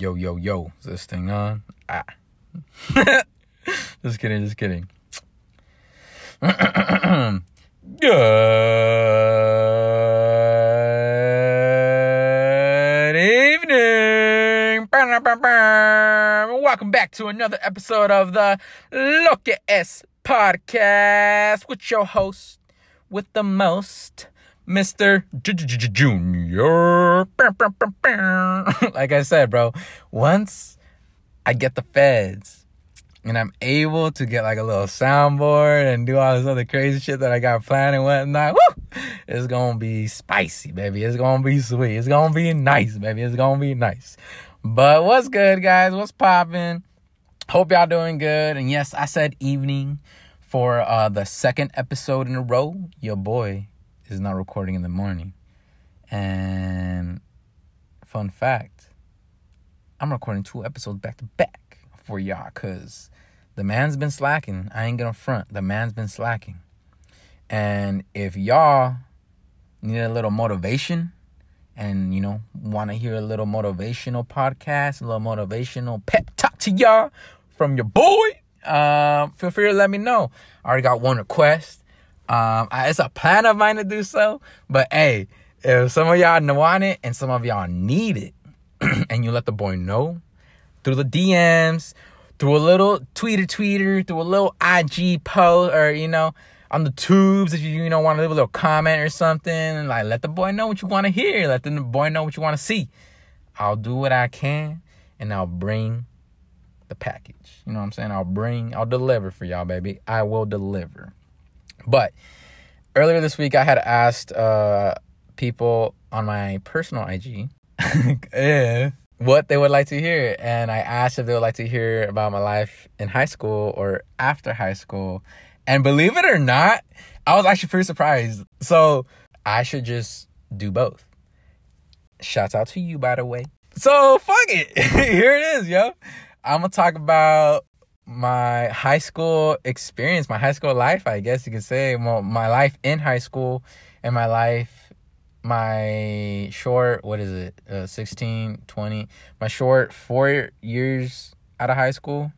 Yo, yo, yo. Is this thing on? Ah. just kidding, just kidding. Good evening. Welcome back to another episode of the Look at S podcast with your host with the most, Mr. Junior. Like I said, bro, once I get the feds and I'm able to get like a little soundboard and do all this other crazy shit that I got planned and whatnot, woo, it's gonna be spicy, baby. It's gonna be sweet. It's gonna be nice, baby. It's gonna be nice. But what's good, guys? What's popping? Hope y'all doing good. And yes, I said evening for uh, the second episode in a row. Your boy is not recording in the morning. And fun fact, I'm recording two episodes back to back for y'all because the man's been slacking. I ain't gonna front. The man's been slacking. And if y'all need a little motivation and, you know, want to hear a little motivational podcast, a little motivational pep talk to y'all from your boy, uh, feel free to let me know. I already got one request. Um, I, it's a plan of mine to do so. But hey, if some of y'all want it and some of y'all need it, and you let the boy know through the DMs, through a little tweeter tweeter, through a little IG post, or you know, on the tubes if you you know want to leave a little comment or something, like let the boy know what you want to hear, let the boy know what you want to see. I'll do what I can, and I'll bring the package. You know what I'm saying? I'll bring, I'll deliver for y'all, baby. I will deliver. But earlier this week, I had asked uh, people on my personal IG what they would like to hear. And I asked if they would like to hear about my life in high school or after high school. And believe it or not, I was actually pretty surprised. So I should just do both. Shouts out to you, by the way. So fuck it. Here it is, yo. I'm gonna talk about my high school experience, my high school life, I guess you could say, well, My life in high school and my life my short what is it uh, 16 20 my short four years out of high school.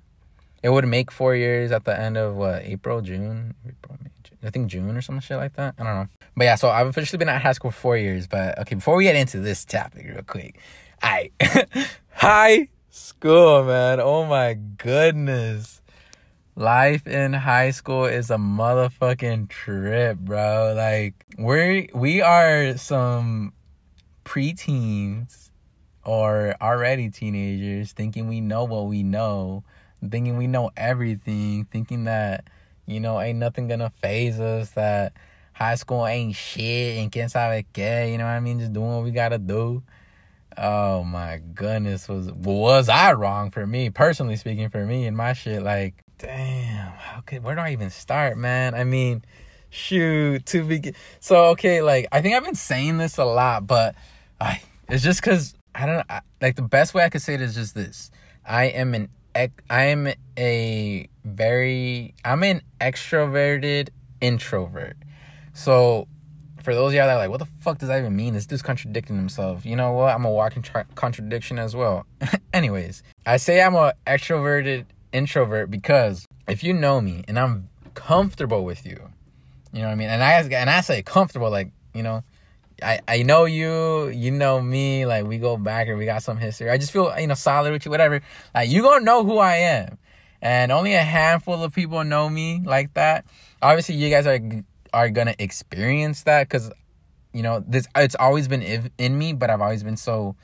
It would make four years at the end of what april june april May, june, i think june or some shit like that. I don't know. But yeah so i've officially been at high school for four years but okay before we get into this topic real quick i high school man oh my goodness life in high school is a motherfucking trip, bro. Like we're we are some preteens or already teenagers thinking we know what we know, thinking we know everything, thinking that you know ain't nothing gonna phase us, that high school ain't shit and can't sabe que, you know what I mean? Just doing what we gotta do. Oh my goodness, was was I wrong for me personally speaking for me and my shit like damn, how could where do I even start, man? I mean, shoot, to begin. So okay, like I think I've been saying this a lot, but I it's just because I don't like the best way I could say it is just this. I am an I am a very I'm an extroverted introvert. So for those of y'all that are like, what the fuck does that even mean? This dude's contradicting himself. You know what? I'm a walking tra- contradiction as well. Anyways, I say I'm a extroverted introvert because if you know me and I'm comfortable with you, you know what I mean? And I and I say comfortable like, you know, I, I know you, you know me, like we go back and we got some history. I just feel, you know, solid with you, whatever. Like you gonna know who I am. And only a handful of people know me like that. Obviously you guys are are gonna experience that because you know this it's always been in me, but I've always been so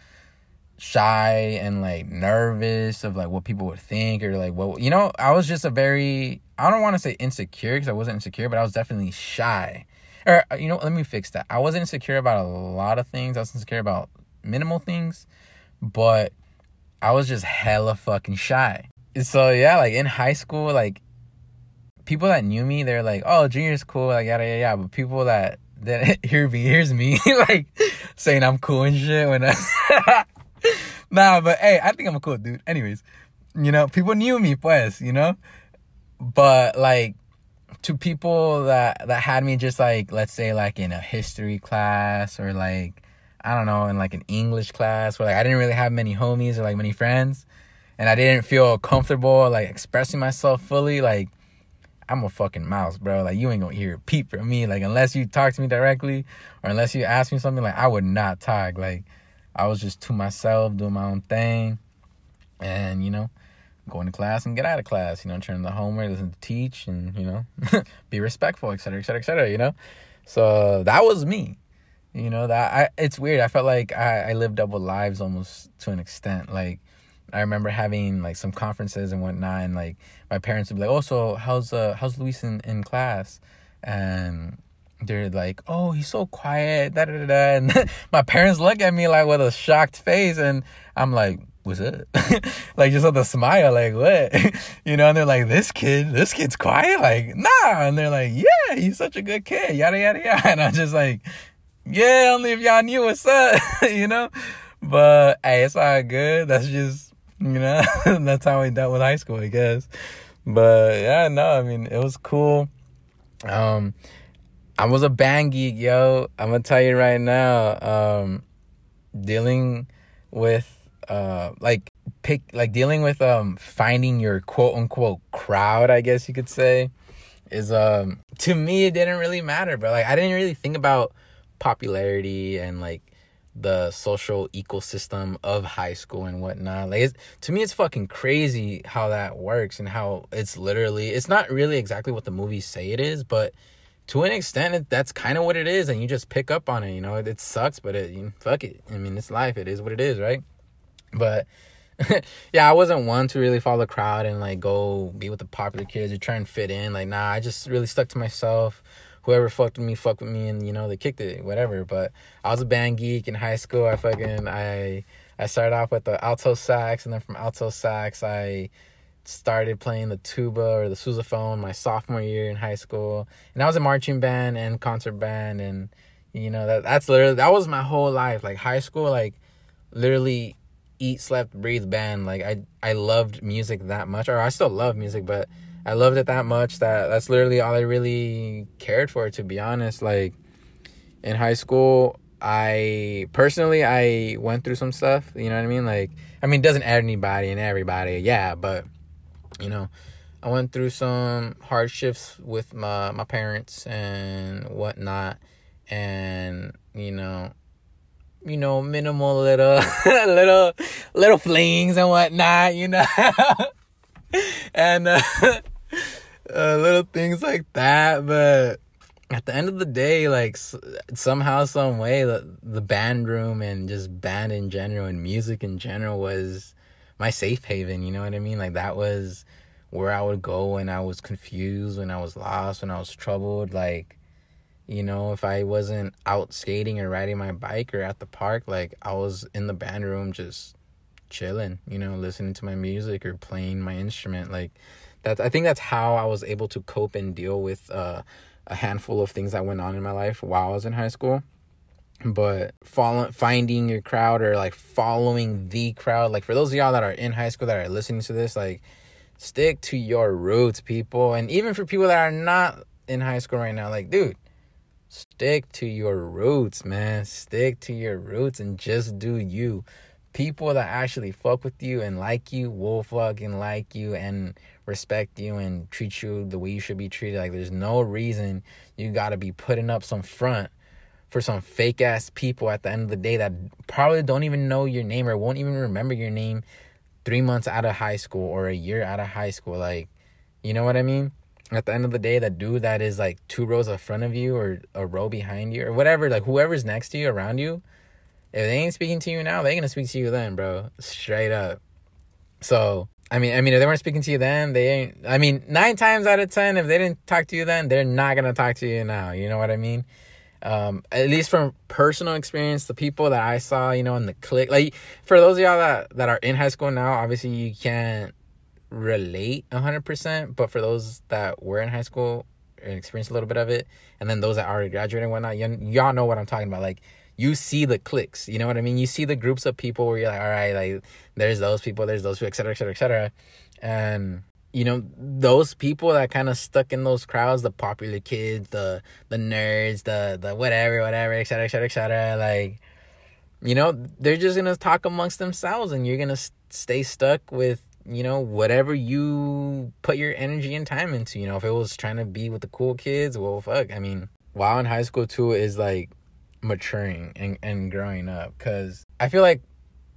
shy and like nervous of like what people would think or like what you know i was just a very i don't want to say insecure because i wasn't insecure but i was definitely shy. Or uh, you know let me fix that. I wasn't insecure about a lot of things. I was insecure about minimal things but i was just hella fucking shy. So yeah like in high school like people that knew me they're like oh junior's cool like yada yada yada but people that that hear me hears me like saying i'm cool and shit when I nah, but hey, I think I'm a cool dude. Anyways, you know, people knew me, pues, you know? But like to people that that had me just like let's say like in a history class or like I don't know, in like an English class where like I didn't really have many homies or like many friends and I didn't feel comfortable like expressing myself fully, like I'm a fucking mouse, bro. Like you ain't gonna hear a peep from me. Like unless you talk to me directly or unless you ask me something, like I would not talk. Like I was just to myself, doing my own thing. And, you know, going to class and get out of class, you know, turn the homework, listen to teach and, you know, be respectful, et cetera, et cetera, et cetera, you know? So that was me. You know, that I it's weird. I felt like I, I lived double lives almost to an extent. Like I remember having like some conferences and whatnot, and like my parents would be like, "Oh, so how's uh how's Luis in in class?" And they're like, "Oh, he's so quiet." Da da da. And my parents look at me like with a shocked face, and I'm like, "What's up?" like just with a smile, like what? you know? And they're like, "This kid, this kid's quiet." Like, nah. And they're like, "Yeah, he's such a good kid." Yada yada yada. And I'm just like, "Yeah, only if y'all knew what's up," you know. But hey, it's all good. That's just you know, that's how I dealt with high school, I guess. But yeah, no, I mean, it was cool. Um, I was a band geek, yo. I'm gonna tell you right now. Um, dealing with uh, like pick, like dealing with um, finding your quote unquote crowd, I guess you could say, is um, to me it didn't really matter, but like I didn't really think about popularity and like the social ecosystem of high school and whatnot. Like, to me, it's fucking crazy how that works and how it's literally, it's not really exactly what the movies say it is, but to an extent, it, that's kind of what it is. And you just pick up on it, you know, it, it sucks, but it, you, fuck it. I mean, it's life. It is what it is, right? But yeah, I wasn't one to really follow the crowd and like go be with the popular kids or try and fit in. Like, nah, I just really stuck to myself whoever fucked with me, fucked with me, and you know they kicked it, whatever. But I was a band geek in high school. I fucking I I started off with the alto sax, and then from alto sax I started playing the tuba or the sousaphone my sophomore year in high school, and I was a marching band and concert band, and you know that that's literally that was my whole life. Like high school, like literally eat, slept, breathe band. Like I I loved music that much, or I still love music, but I loved it that much that that's literally all I really cared for to be honest like in high school I personally I went through some stuff, you know what I mean? Like I mean it doesn't add anybody and everybody, yeah, but you know, I went through some hardships with my my parents and whatnot and you know you know minimal little little little flings and whatnot you know and uh, uh, little things like that. But at the end of the day, like somehow, some way, the, the band room and just band in general and music in general was my safe haven. You know what I mean? Like that was where I would go when I was confused, when I was lost, when I was troubled. Like, you know, if I wasn't out skating or riding my bike or at the park, like I was in the band room just chilling, you know, listening to my music or playing my instrument. Like I think that's how I was able to cope and deal with uh, a handful of things that went on in my life while I was in high school. But finding your crowd or like following the crowd, like for those of y'all that are in high school that are listening to this, like stick to your roots, people. And even for people that are not in high school right now, like dude, stick to your roots, man. Stick to your roots and just do you. People that actually fuck with you and like you will fucking like you and respect you and treat you the way you should be treated. Like there's no reason you gotta be putting up some front for some fake ass people at the end of the day that probably don't even know your name or won't even remember your name three months out of high school or a year out of high school. Like, you know what I mean? At the end of the day, that dude that is like two rows in front of you or a row behind you or whatever, like whoever's next to you around you, if they ain't speaking to you now, they gonna speak to you then, bro. Straight up. So I mean, I mean, if they weren't speaking to you then, they ain't. I mean, nine times out of ten, if they didn't talk to you then, they're not gonna talk to you now. You know what I mean? Um, at least from personal experience, the people that I saw, you know, in the clique, like for those of y'all that that are in high school now, obviously you can't relate hundred percent. But for those that were in high school and experienced a little bit of it, and then those that already graduated and whatnot, y- y'all know what I'm talking about. Like you see the cliques, you know what I mean? You see the groups of people where you're like, all right, like there's those people, there's those people, et cetera, et cetera, et cetera. And you know, those people that kind of stuck in those crowds, the popular kids, the the nerds, the the whatever, whatever, et cetera, et cetera, et cetera, like you know, they're just gonna talk amongst themselves, and you're gonna stay stuck with you know whatever you put your energy and time into. You know, if it was trying to be with the cool kids, well, fuck. I mean, while in high school too is like maturing and and growing up, because I feel like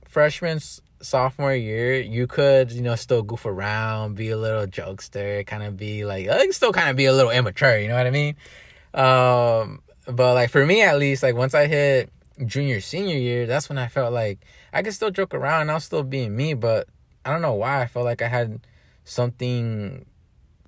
freshman sophomore year, you could, you know, still goof around, be a little jokester, kind of be like, uh, still kind of be a little immature, you know what I mean? Um, but like for me at least, like once I hit junior, senior year, that's when I felt like I could still joke around, I was still being me, but I don't know why I felt like I had something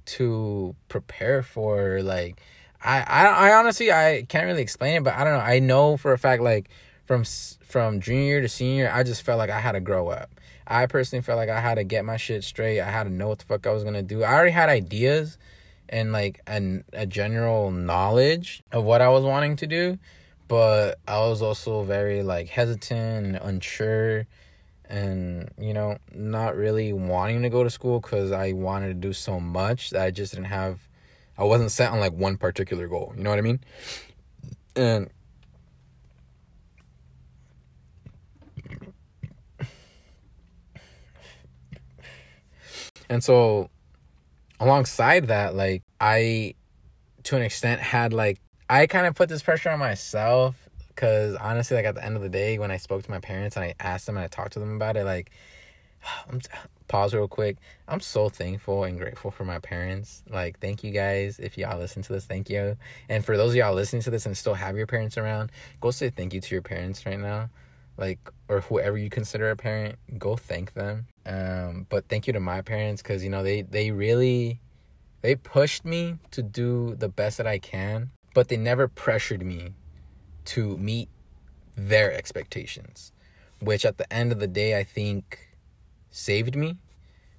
to prepare for. Like, I, I, I honestly, I can't really explain it, but I don't know. I know for a fact, like, from from junior to senior, I just felt like I had to grow up. I personally felt like I had to get my shit straight. I had to know what the fuck I was gonna do. I already had ideas and like an, a general knowledge of what I was wanting to do, but I was also very like hesitant and unsure and you know not really wanting to go to school because I wanted to do so much that I just didn't have I wasn't set on like one particular goal. You know what I mean? And And so alongside that, like I to an extent had like I kind of put this pressure on myself because honestly, like at the end of the day, when I spoke to my parents and I asked them and I talked to them about it, like, I'm, pause real quick. I'm so thankful and grateful for my parents. Like, thank you guys. If y'all listen to this, thank you. And for those of y'all listening to this and still have your parents around, go say thank you to your parents right now like or whoever you consider a parent go thank them um but thank you to my parents because you know they they really they pushed me to do the best that i can but they never pressured me to meet their expectations which at the end of the day i think saved me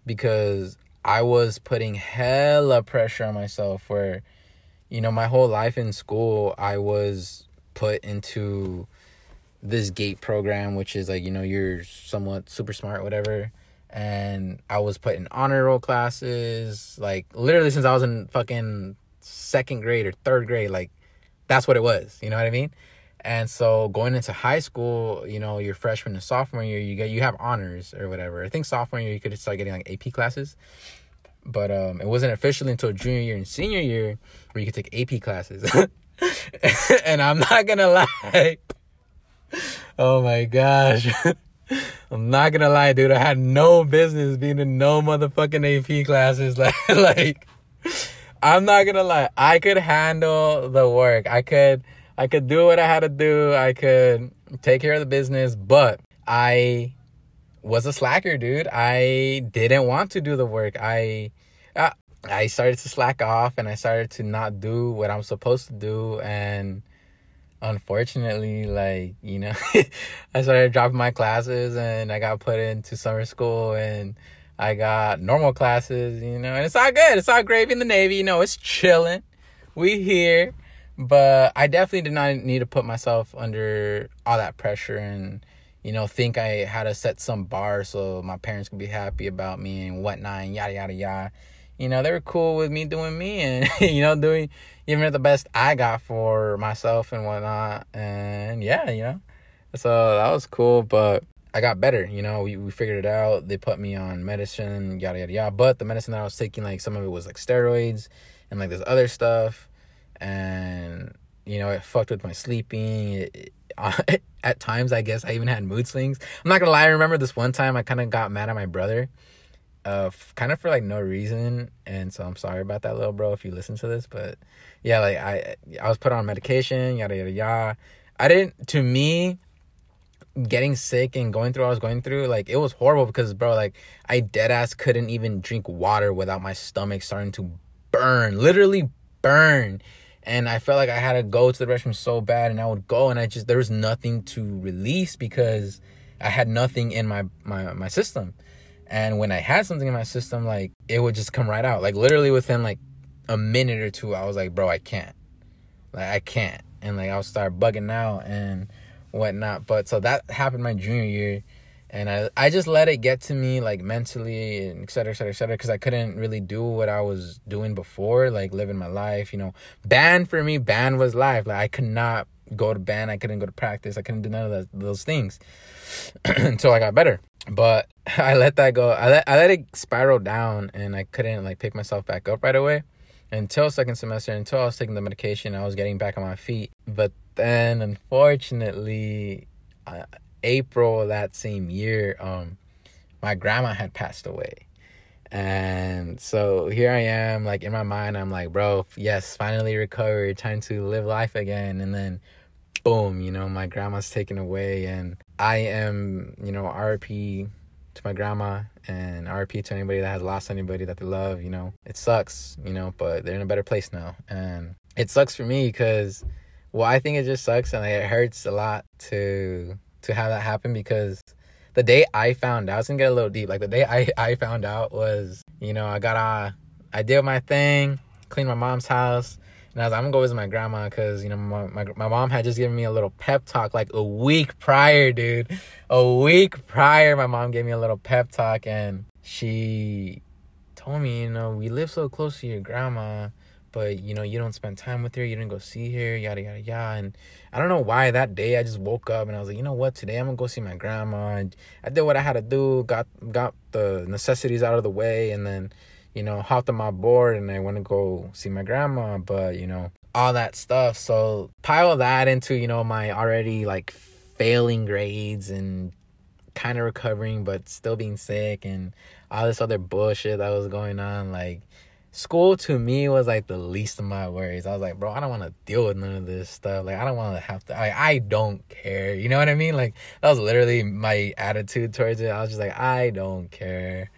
because i was putting hella pressure on myself where you know my whole life in school i was put into this gate program which is like you know you're somewhat super smart whatever. And i was put in honor roll classes like literally since i was in fucking second grade or third grade like that's what it was you know what i mean and so going into high school you know your freshman and sophomore year you get you have honors or whatever i think sophomore year you could start getting like ap classes but um it wasn't officially until junior year and senior year where you could take ap classes and i'm not gonna lie oh my gosh. I'm not gonna lie, dude. I had no business being in no motherfucking AP classes. Like, like, I'm not gonna lie. I could handle the work. I could, I could do what I had to do. I could take care of the business, but I was a slacker, dude. I didn't want to do the work. I, uh, I started to slack off, and I started to not do what I'm supposed to do, and unfortunately, like, you know, I started dropping my classes and I got put into summer school and I got normal classes, you know, and it's all good. It's all gravy in the Navy, you know, it's chilling. We here. But I definitely did not need to put myself under all that pressure and, you know, think I had to set some bar so my parents could be happy about me and whatnot and yada yada yada you know, they were cool with me doing me and, you know, doing even the best I got for myself and whatnot. And yeah, you know, so that was cool. But I got better, you know, we, we figured it out. They put me on medicine, yada, yada, yada. But the medicine that I was taking, like, some of it was like steroids and like this other stuff. And, you know, it fucked with my sleeping. It, it, at times, I guess I even had mood swings. I'm not gonna lie, I remember this one time I kind of got mad at my brother uh kind of for like no reason and so i'm sorry about that little bro if you listen to this but yeah like i i was put on medication yada yada yada i didn't to me getting sick and going through i was going through like it was horrible because bro like i dead ass couldn't even drink water without my stomach starting to burn literally burn and i felt like i had to go to the restroom so bad and i would go and i just there was nothing to release because i had nothing in my my my system and when I had something in my system, like it would just come right out. Like literally within like a minute or two, I was like, bro, I can't. Like I can't. And like I'll start bugging out and whatnot. But so that happened my junior year. And I, I just let it get to me like mentally and et cetera, et cetera, et cetera, because I couldn't really do what I was doing before, like living my life, you know. Band for me, band was life. Like I could not go to band. I couldn't go to practice. I couldn't do none of that, those things until I got better. But I let that go. I let I let it spiral down, and I couldn't like pick myself back up right away until second semester. Until I was taking the medication, I was getting back on my feet. But then, unfortunately, uh, April that same year, um, my grandma had passed away. And so here I am, like in my mind, I'm like, bro, yes, finally recovered, time to live life again. And then, boom, you know, my grandma's taken away, and I am, you know, RP to my grandma and RP to anybody that has lost anybody that they love. You know, it sucks, you know, but they're in a better place now. And it sucks for me because, well, I think it just sucks and it hurts a lot to to have that happen because the day I found out, I was gonna get a little deep. Like the day I, I found out was, you know, I got uh I did my thing, cleaned my mom's house, and I was like, I'm gonna go visit my grandma because you know my, my my mom had just given me a little pep talk like a week prior, dude. A week prior, my mom gave me a little pep talk, and she told me, you know, we live so close to your grandma but you know you don't spend time with her you didn't go see her yada yada yada. And i don't know why that day i just woke up and i was like you know what today i'm gonna go see my grandma. And i did what i had to do got got the necessities out of the way and then you know hopped on my board and i went to go see my grandma but you know all that stuff. So pile that into you know my already like failing grades and kind of recovering but still being sick and all this other bullshit that was going on like school to me was like the least of my worries. I was like, bro, I don't want to deal with none of this stuff. Like, I don't want to have to. Like, I don't care. You know what I mean? Like, that was literally my attitude towards it. I was just like, I don't care.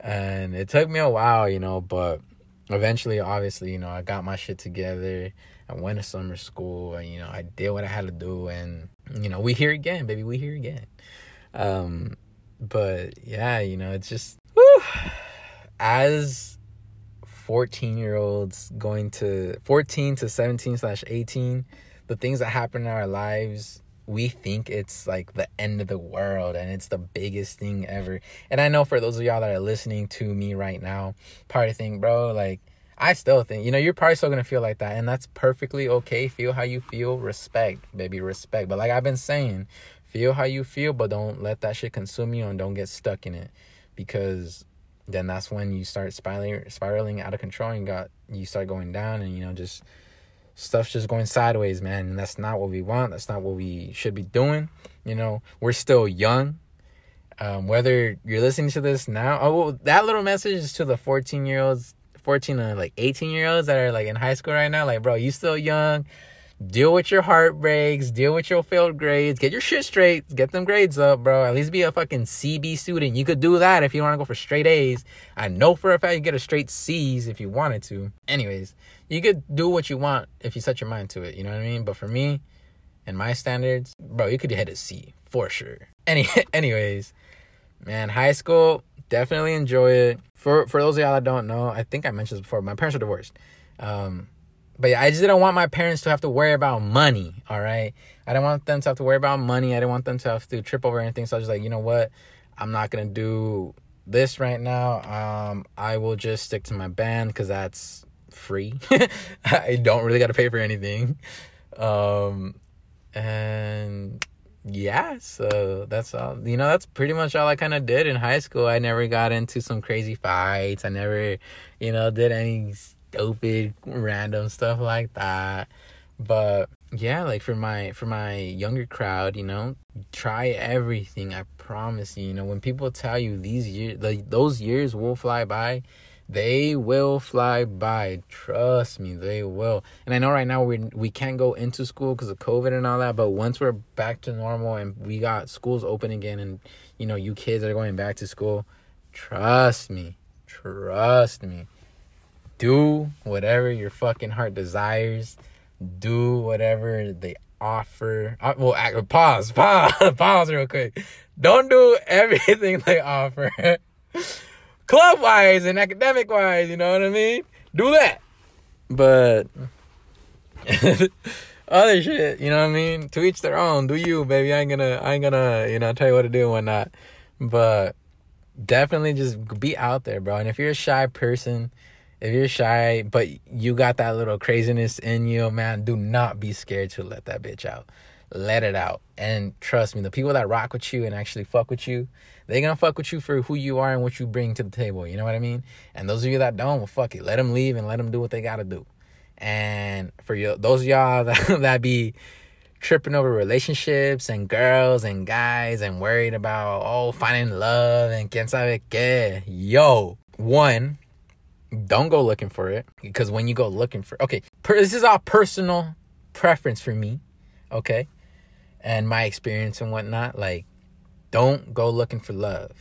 And it took me a while, you know, but eventually, obviously, you know, I got my shit together. I went to summer school, and you know, I did what I had to do, and you know, we here again, baby, we here again. Um, but yeah, you know, it's just whew, as 14 year olds going to 14 to 17 slash 18 the things that happen in our lives we think it's like the end of the world and it's the biggest thing ever. And i know for those of y'all that are listening to me right now part probably think bro like i still think you know you're probably still gonna feel like that. And that's perfectly okay. Feel how you feel. Respect baby respect. But like i've been saying feel how you feel but don't let that shit consume you and don't get stuck in it. Because then that's when you start spiraling spiraling out of control and got you start going down and you know just stuff's just going sideways man. And that's not what we want. That's not what we should be doing. You know we're still young. Um, whether you're listening to this now oh well, that little message is to the 14 year olds 14 to like 18 year olds that are like in high school right now. Like bro you still young deal with your heartbreaks, deal with your failed grades, get your shit straight, get them grades up, bro. At least be a fucking CB student. You could do that if you want to go for straight A's. I know for a fact you get a straight C's if you wanted to. Anyways, you could do what you want if you set your mind to it. You know what I mean? But for me and my standards, bro, you could hit a C for sure. Any, anyways, man, high school definitely enjoy it. For for those of y'all that don't know, I think I mentioned this before. My parents are divorced. Um, but yeah, I just didn't want my parents to have to worry about money. All right. I didn't want them to have to worry about money. I didn't want them to have to trip over anything. So I was like, you know what? I'm not gonna do this right now. Um, I will just stick to my band because that's free. I don't really gotta pay for anything. Um, and yeah, so that's all. You know, that's pretty much all I kind of did in high school. I never got into some crazy fights. I never, you know, did any stupid random stuff like that. But yeah like for my for my younger crowd you know try everything i promise you you know. When people tell you these years like those years will fly by they will fly by. Trust me they will. And i know right now we we can't go into school because of covid and all that but once we're back to normal and we got schools open again and you know you kids are going back to school trust me trust me do whatever your fucking heart desires. Do whatever they offer. Uh, well, pause, pause, pause real quick. Don't do everything they offer. Club wise and academic wise, you know what I mean? Do that. But other shit, you know what I mean? To each their own. Do you, baby. I ain't gonna I ain't gonna, you know, tell you what to do and whatnot. But definitely just be out there, bro. And if you're a shy person, if you're shy, but you got that little craziness in you, man, do not be scared to let that bitch out. Let it out. And trust me, the people that rock with you and actually fuck with you, they're gonna fuck with you for who you are and what you bring to the table. You know what I mean? And those of you that don't, well, fuck it. Let them leave and let them do what they gotta do. And for you, those of y'all that, that be tripping over relationships and girls and guys and worried about oh finding love and quien sabe qué. Yo, one, don't go looking for it because when you go looking for okay, per, this is all personal preference for me, okay, and my experience and whatnot. Like, don't go looking for love.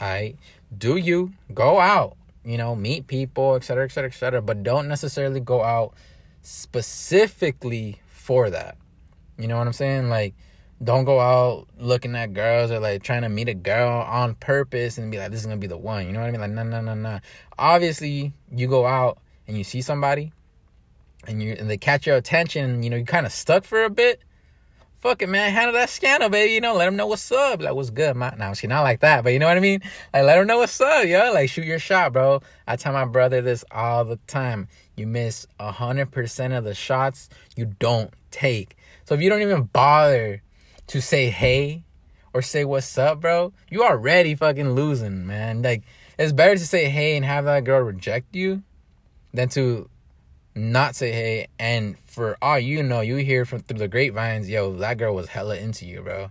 All right, do you go out? You know, meet people, etc., etc., etc. But don't necessarily go out specifically for that. You know what I'm saying? Like, don't go out looking at girls or like trying to meet a girl on purpose and be like, this is gonna be the one. You know what I mean? Like, no, no, no, no. Obviously, you go out and you see somebody and you and they catch your attention. You know, you kind of stuck for a bit. Fuck it, man. Handle that scandal, baby. You know, let them know what's up. Like, what's good, man? Now, she not like that, but you know what I mean? Like, let them know what's up, yo. Like, shoot your shot, bro. I tell my brother this all the time. You miss a hundred percent of the shots you don't take. So if you don't even bother to say hey or say what's up, bro, you already fucking losing, man. Like, it's better to say hey and have that girl reject you than to not say hey and for all you know, you hear from through the grapevines, yo, that girl was hella into you, bro.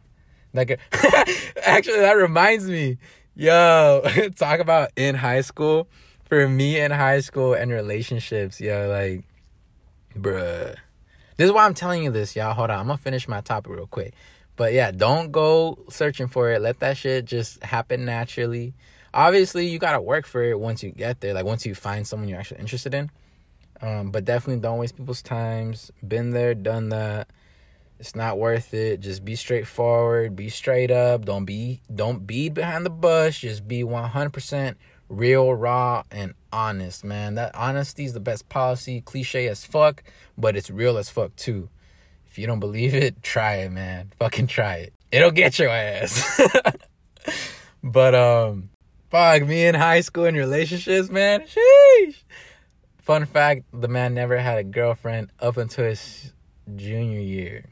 That girl actually that reminds me. Yo, talk about in high school. For me in high school and relationships, yo, like bruh. This is why I'm telling you this, y'all. Hold on. I'm gonna finish my topic real quick. But yeah, don't go searching for it. Let that shit just happen naturally. Obviously, you gotta work for it once you get there. Like once you find someone you're actually interested in. Um, but definitely don't waste people's times. Been there, done that. It's not worth it. Just be straightforward. Be straight up. Don't be don't be behind the bush. Just be 100% real, raw, and honest, man. That honesty is the best policy. Cliche as fuck, but it's real as fuck too. If you don't believe it, try it, man. Fucking try it. It'll get your ass. but um, fuck me in high school and relationships, man. Sheesh. Fun fact: the man never had a girlfriend up until his junior year.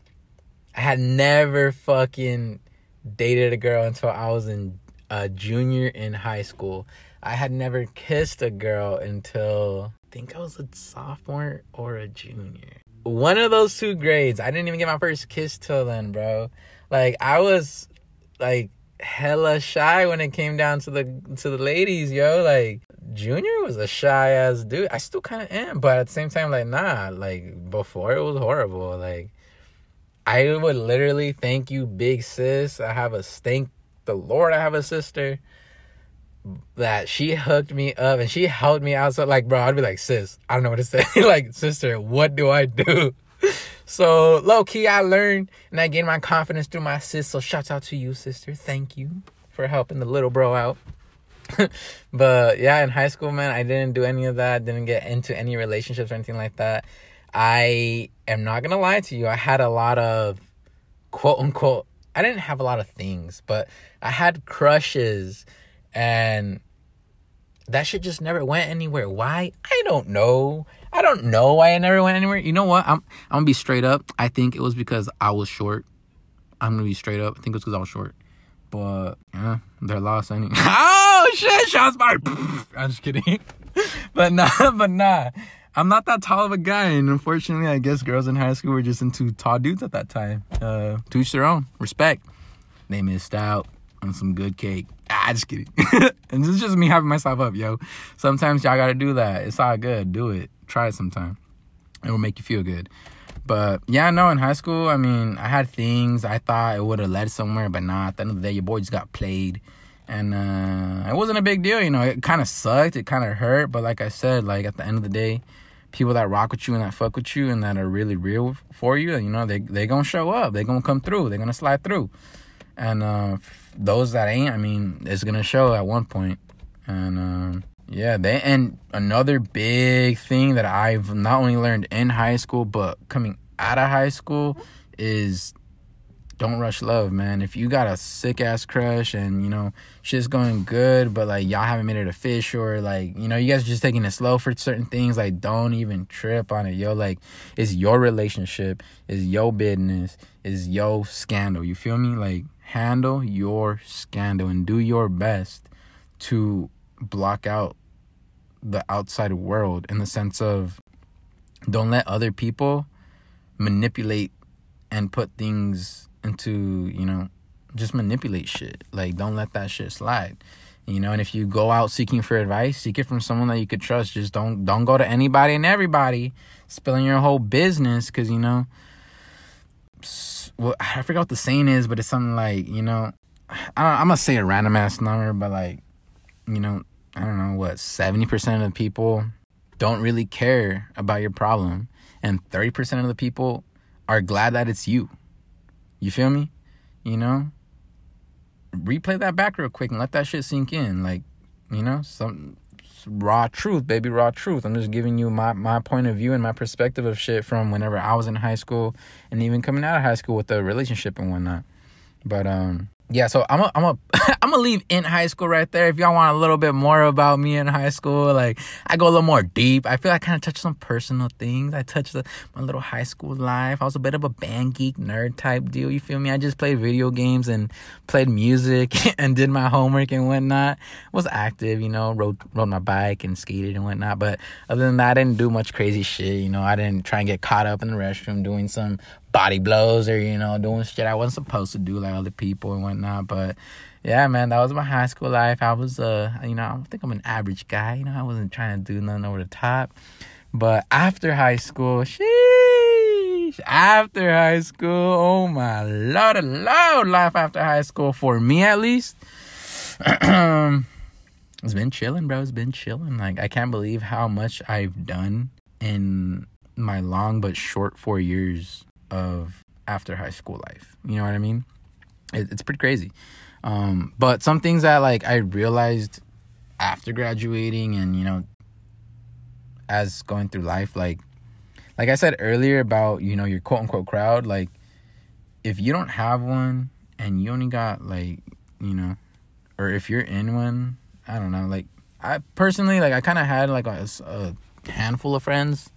I had never fucking dated a girl until I was in a junior in high school. I had never kissed a girl until I think I was a sophomore or a junior. One of those two grades. I didn't even get my first kiss till then, bro. Like I was like hella shy when it came down to the to the ladies, yo. Like Junior was a shy ass dude. I still kind of am, but at the same time, like nah. Like before, it was horrible. Like I would literally thank you, big sis. I have a thank the Lord. I have a sister that she hooked me up and she helped me out. So like, bro, I'd be like, sis, I don't know what to say. like, sister, what do I do? So low key, I learned and I gained my confidence through my sis. So shout out to you, sister. Thank you for helping the little bro out. but yeah, in high school, man, I didn't do any of that. Didn't get into any relationships or anything like that. I am not gonna lie to you. I had a lot of quote unquote. I didn't have a lot of things, but I had crushes and that shit just never went anywhere. Why? I don't know. I don't know why it never went anywhere. You know what? I'm I'm gonna be straight up. I think it was because I was short. I'm gonna be straight up. I think it was because I was short. But yeah, they're lost anyway. oh shit! Shots fired. I'm just kidding. but nah, but nah. I'm not that tall of a guy, and unfortunately, I guess girls in high school were just into tall dudes at that time. Uh, to each their own. Respect. They missed out on some good cake. Ah, just kidding. and this is just me having myself up, yo. Sometimes y'all gotta do that. It's all good. Do it. Try it sometime. It will make you feel good. But yeah, no, in high school, I mean, I had things I thought it would have led somewhere, but nah, at the end of the day, your boy just got played. And uh, it wasn't a big deal, you know. It kind of sucked. It kind of hurt. But like I said, like at the end of the day, people that rock with you and that fuck with you and that are really real for you, you know, they they gonna show up. They gonna come through. They're gonna slide through. And uh, those that ain't, I mean, it's gonna show at one point. And um, yeah, they and another big thing that I've not only learned in high school but coming out of high school is don't rush love, man. If you got a sick ass crush and you know shit's going good, but like y'all haven't made it official, or like you know you guys are just taking it slow for certain things, like don't even trip on it, yo. Like it's your relationship, it's your business, it's your scandal. You feel me? Like handle your scandal and do your best to block out the outside world in the sense of don't let other people manipulate and put things into, you know, just manipulate shit. Like don't let that shit slide. You know, and if you go out seeking for advice, seek it from someone that you could trust. Just don't don't go to anybody and everybody spilling your whole business cuz you know well, I forgot what the saying is, but it's something like, you know, I am gonna say a random ass number, but like, you know, I don't know what, 70% of the people don't really care about your problem, and 30% of the people are glad that it's you. You feel me? You know? Replay that back real quick and let that shit sink in. Like, you know, some raw truth, baby, raw truth. I'm just giving you my, my point of view and my perspective of shit from whenever I was in high school and even coming out of high school with the relationship and whatnot. But um yeah, so I'm a, I'm a, I'm gonna leave in high school right there. If y'all want a little bit more about me in high school, like I go a little more deep. I feel like I kind of touch some personal things. I touch the, my little high school life. I was a bit of a band geek nerd type deal. You feel me? I just played video games and played music and did my homework and whatnot. Was active, you know, rode rode my bike and skated and whatnot. But other than that, I didn't do much crazy shit. You know, I didn't try and get caught up in the restroom doing some body blows or you know doing shit I wasn't supposed to do like other people and whatnot. But yeah, man, that was my high school life. I was uh, you know, I think I'm an average guy. You know, I wasn't trying to do nothing over the top. But after high school, sheesh, after high school, oh my lord, a lord, life after high school for me at least. it's been chilling, bro. It's been chilling. Like I can't believe how much I've done in my long but short four years of after high school life. You know what I mean? It, it's pretty crazy. Um, but some things that like I realized after graduating and you know as going through life like like I said earlier about you know your quote unquote crowd like if you don't have one and you only got like you know or if you're in one I don't know like I personally like I kind of had like a, a handful of friends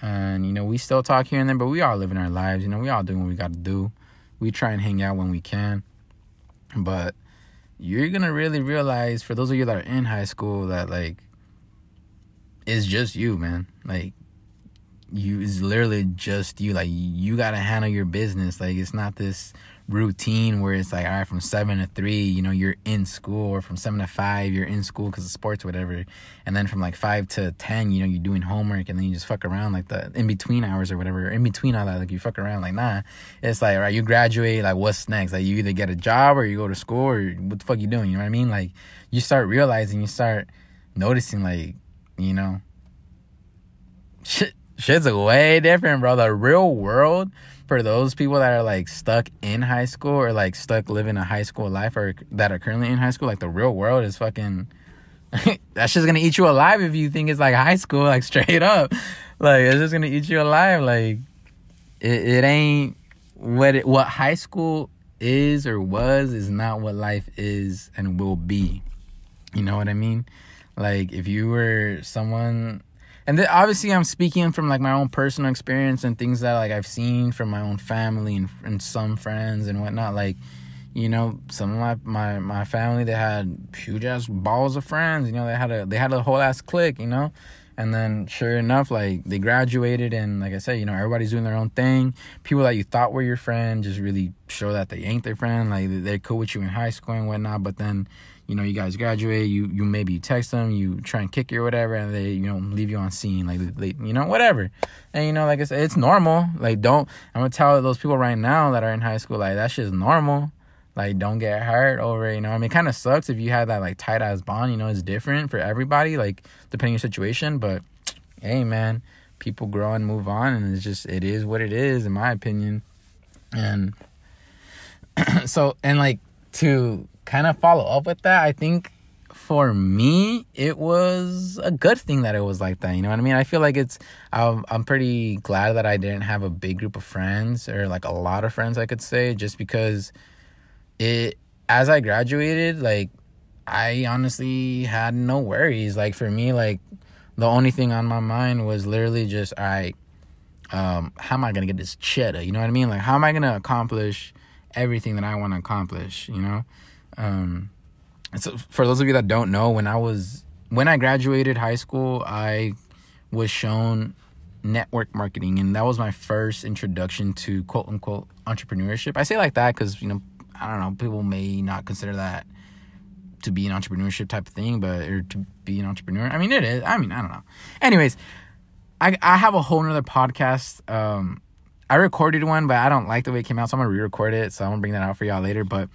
and, you know, we still talk here and there, but we all living our lives. You know, we all doing what we got to do. We try and hang out when we can. But you're going to really realize, for those of you that are in high school, that, like, it's just you, man. Like, you it's literally just you like you got to handle your business. Like it's not this routine where it's like all right from 7 to 3 you know you're in school or from 7 to 5 you're in school because of sports whatever. And then from like 5 to 10 you know you're doing homework and then you just fuck around like the in between hours or whatever in between all that like you fuck around like nah. It's like right you graduate like what's next? Like you either get a job or you go to school or what the fuck you doing you know what i mean? Like you start realizing you start noticing like you know shit shit's way different, bro. The real world for those people that are like stuck in high school or like stuck living a high school life or that are currently in high school, like the real world is fucking that's just gonna eat you alive if you think it's like high school, like straight up. Like it's just gonna eat you alive. Like it, it ain't what it what high school is or was is not what life is and will be. You know what I mean? Like if you were someone and th- obviously i'm speaking from like my own personal experience and things that like i've seen from my own family and, and some friends and whatnot. Like you know some of my my, my family they had huge ass balls of friends you know they had a they had a whole ass clique you know and then sure enough like they graduated and like i said you know everybody's doing their own thing people that you thought were your friend just really show that they ain't their friend like they're cool with you in high school and whatnot but then you know, you guys graduate, you you maybe you text them, you try and kick you or whatever, and they you know leave you on seen, like they, you know whatever, and you know like I said, it's normal. Like don't I'm gonna tell those people right now that are in high school like that shit's normal. Like don't get hurt over it, you know. I mean, it kind of sucks if you have that like tight ass bond. You know, it's different for everybody, like depending on your situation. But hey, man, people grow and move on, and it's just it is what it is, in my opinion. And so and like to kind of follow up with that, I think for me, it was a good thing that it was like that. You know what I mean? I feel like it's, I'm, I'm pretty glad that I didn't have a big group of friends or like a lot of friends, I could say, just because it, as I graduated, like, I honestly had no worries. Like, for me, like, the only thing on my mind was literally just, right, um, how am I gonna get this cheddar? You know what I mean? Like, how am I gonna accomplish everything that I want to accomplish? You know, um, so for those of you that don't know, when I was when I graduated high school, I was shown network marketing, and that was my first introduction to quote unquote entrepreneurship. I say like that because you know I don't know people may not consider that to be an entrepreneurship type of thing, but or to be an entrepreneur. I mean, it is. I mean, I don't know. Anyways, I I have a whole nother podcast. Um, I recorded one, but I don't like the way it came out, so I'm gonna re-record it. So I'm gonna bring that out for y'all later. But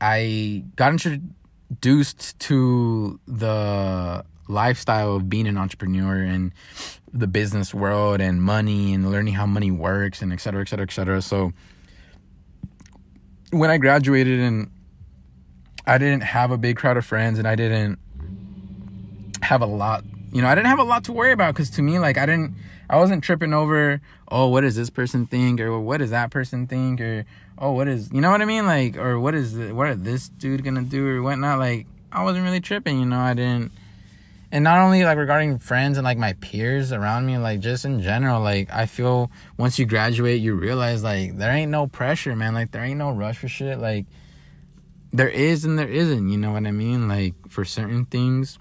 I got introduced to the lifestyle of being an entrepreneur and the business world and money and learning how money works and et cetera, et cetera, et cetera. So when I graduated and I didn't have a big crowd of friends and I didn't have a lot, you know, I didn't have a lot to worry about because to me, like, I didn't, I wasn't tripping over, oh, what does this person think or what does that person think or oh, what is, you know what I mean? Like, or what is, what are this dude gonna do or whatnot? Like, I wasn't really tripping, you know, I didn't, and not only like regarding friends and like my peers around me, like just in general, like I feel once you graduate, you realize like there ain't no pressure, man. Like there ain't no rush for shit. Like there is and there isn't, you know what I mean? Like for certain things,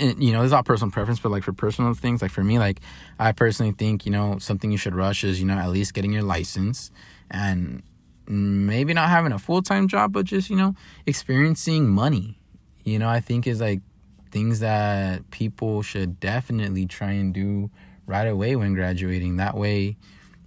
and, you know, it's all personal preference, but like for personal things, like for me, like I personally think, you know, something you should rush is, you know, at least getting your license and maybe not having a full time job, but just, you know, experiencing money, you know, I think is like things that people should definitely try and do right away when graduating. That way,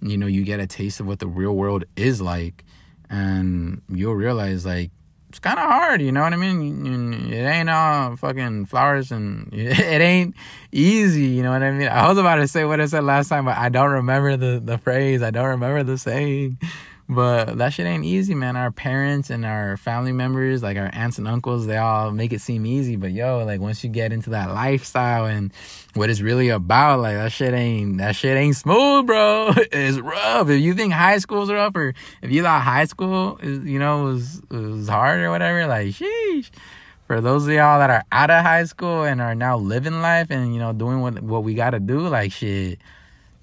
you know, you get a taste of what the real world is like, and you'll realize like it's kind of hard, you know what I mean? It ain't all fucking flowers and it ain't easy, you know what I mean? I was about to say what I said last time, but I don't remember the, the phrase. I don't remember the saying. But that shit ain't easy, man. Our parents and our family members, like our aunts and uncles, they all make it seem easy. But yo, like once you get into that lifestyle and what it's really about, like that shit ain't that shit ain't smooth, bro. It's rough. If you think high school's rough, or if you thought high school is, you know, was was hard or whatever, like sheesh. For those of y'all that are out of high school and are now living life and you know doing what what we gotta do, like shit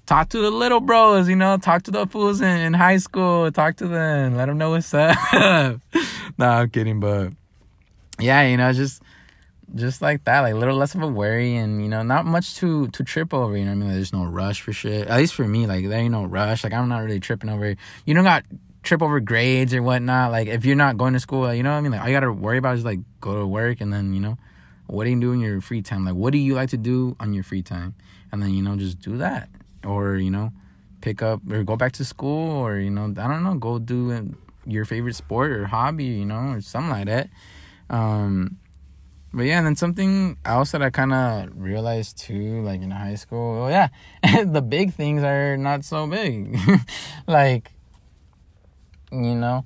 talk to the little bros, you know, talk to the fools in, in high school, talk to them, let them know what's up. nah, I'm kidding, but yeah, you know, just just like that, like a little less of a worry and you know, not much to to trip over, you know I mean? Like, there's no rush for shit. At least for me, like there ain't no rush. Like I'm not really tripping over you don't got trip over grades or whatnot. Like if you're not going to school, you know what I mean? Like all you gotta worry about is like go to work and then, you know, what do you do in your free time? Like what do you like to do on your free time? And then, you know, just do that or you know pick up or go back to school or you know i don't know go do your favorite sport or hobby you know or something like that. Um but yeah and then something else that i kind of realized too like in high school oh yeah the big things are not so big. Like you know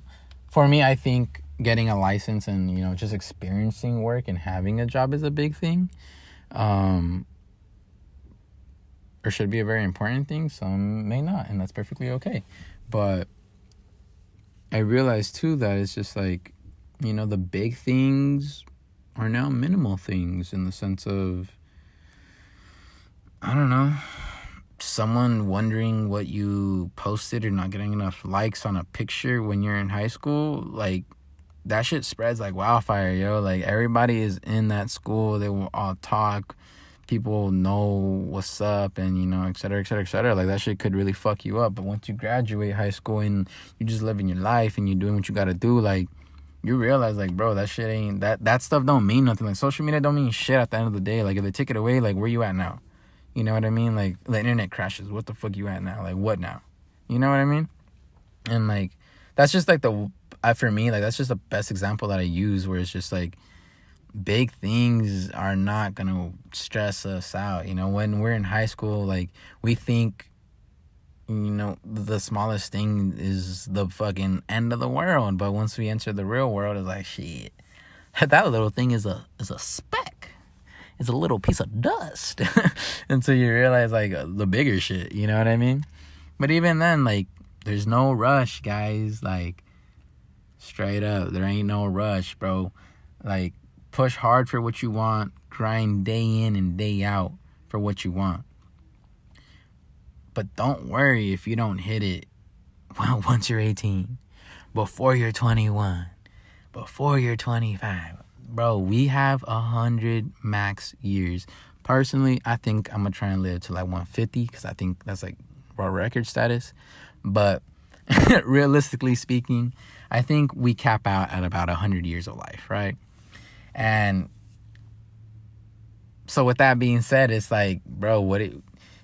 for me i think getting a license and you know just experiencing work and having a job is a big thing. Um or should be a very important thing. Some may not, and that's perfectly okay. But I realized too that it's just like, you know, the big things are now minimal things in the sense of, I don't know, someone wondering what you posted or not getting enough likes on a picture when you're in high school. Like, that shit spreads like wildfire, yo. Like, everybody is in that school, they will all talk people know what's up and you know et cetera et cetera et cetera. Like that shit could really fuck you up. But once you graduate high school and you're just living your life and you're doing what you gotta do like you realize like bro that shit ain't that that stuff don't mean nothing. Like social media don't mean shit at the end of the day. Like if they take it away like where you at now? You know what i mean? Like the internet crashes. What the fuck you at now? Like what now? You know what i mean? And like that's just like the for me like that's just the best example that i use where it's just like big things are not gonna stress us out. You know, when we're in high school, like we think, you know, the smallest thing is the fucking end of the world. But once we enter the real world, it's like shit. that little thing is a is a speck. It's a little piece of dust until you realize like uh, the bigger shit. You know what I mean? But even then, like, there's no rush, guys. Like, straight up, there ain't no rush, bro. Like, push hard for what you want, grind day in and day out for what you want. But don't worry if you don't hit it well once you're 18, before you're 21, before you're 25. Bro, we have a hundred max years. Personally, I think I'm gonna try and live to like 150 because I think that's like world record status. But realistically speaking, I think we cap out at about 100 years of life, right? And so with that being said, it's like, bro, what it,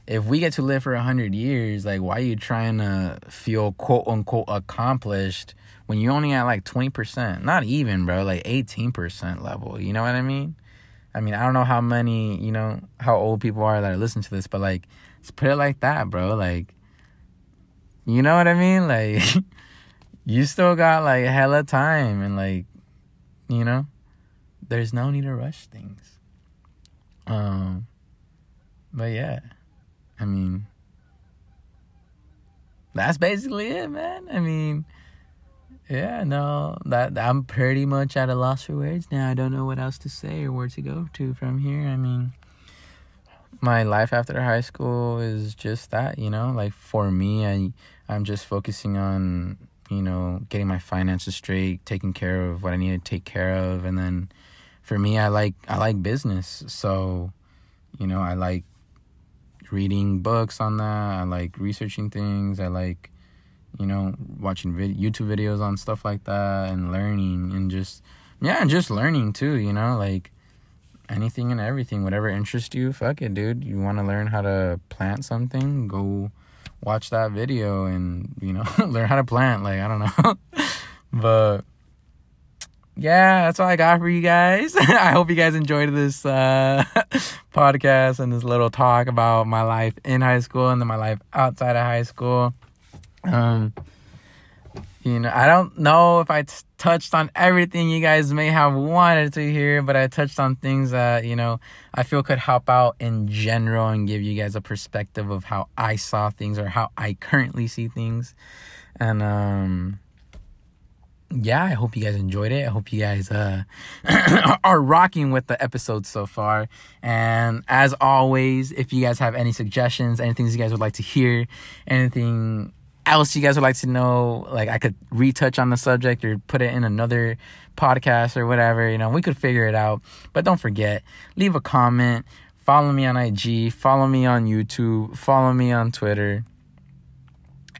if we get to live for 100 years, like why are you trying to feel quote unquote accomplished when you're only at like 20%? Not even, bro, like 18% level. You know what I mean? I mean, I don't know how many, you know, how old people are that are listening to this, but like let's put it like that, bro. Like you know what I mean? Like you still got like hella time and like you know, there's no need to rush things. Um but yeah. I mean that's basically it, man. I mean yeah, no, that I'm pretty much at a loss for words now. I don't know what else to say or where to go to from here. I mean, my life after high school is just that, you know. Like for me, I I'm just focusing on you know getting my finances straight, taking care of what I need to take care of, and then for me, I like I like business, so you know I like reading books on that. I like researching things. I like you know, watching vid- YouTube videos on stuff like that and learning and just, yeah, and just learning too, you know, like anything and everything, whatever interests you, fuck it, dude. You want to learn how to plant something, go watch that video and, you know, learn how to plant. Like, I don't know. but yeah, that's all I got for you guys. I hope you guys enjoyed this uh, podcast and this little talk about my life in high school and then my life outside of high school. Um, you know, I don't know if I t- touched on everything you guys may have wanted to hear, but I touched on things that, you know, I feel could help out in general and give you guys a perspective of how I saw things or how I currently see things. And, um, yeah, I hope you guys enjoyed it. I hope you guys uh, are rocking with the episode so far. And as always, if you guys have any suggestions, anything you guys would like to hear, anything else you guys would like to know, like I could retouch on the subject or put it in another podcast or whatever, you know, we could figure it out. But don't forget, leave a comment, follow me on IG, follow me on YouTube, follow me on Twitter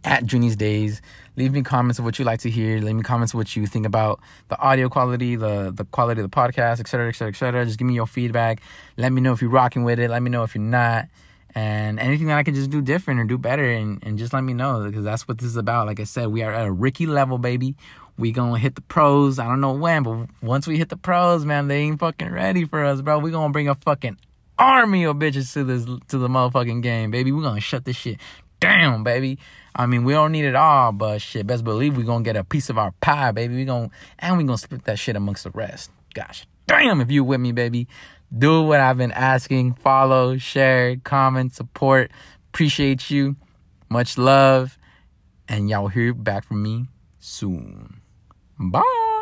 at Junie's Days. Leave me comments of what you like to hear. Leave me comments of what you think about the audio quality, the the quality of the podcast, etc., etc., etc. Just give me your feedback. Let me know if you're rocking with it. Let me know if you're not and anything that I can just do different or do better and, and just let me know because that's what this is about. Like I said, we are at a Ricky level, baby. We gonna hit the pros. I don't know when, but once we hit the pros, man, they ain't fucking ready for us, bro. We gonna bring a fucking army of bitches to this to the motherfucking game, baby. We gonna shut this shit down, baby. I mean, we don't need it all, but shit, best believe we gonna get a piece of our pie, baby. We gonna and we gonna split that shit amongst the rest. Gosh damn, if you with me, baby do what I've been asking. Follow, share, comment, support. Appreciate you. Much love. And y'all hear back from me soon. Bye.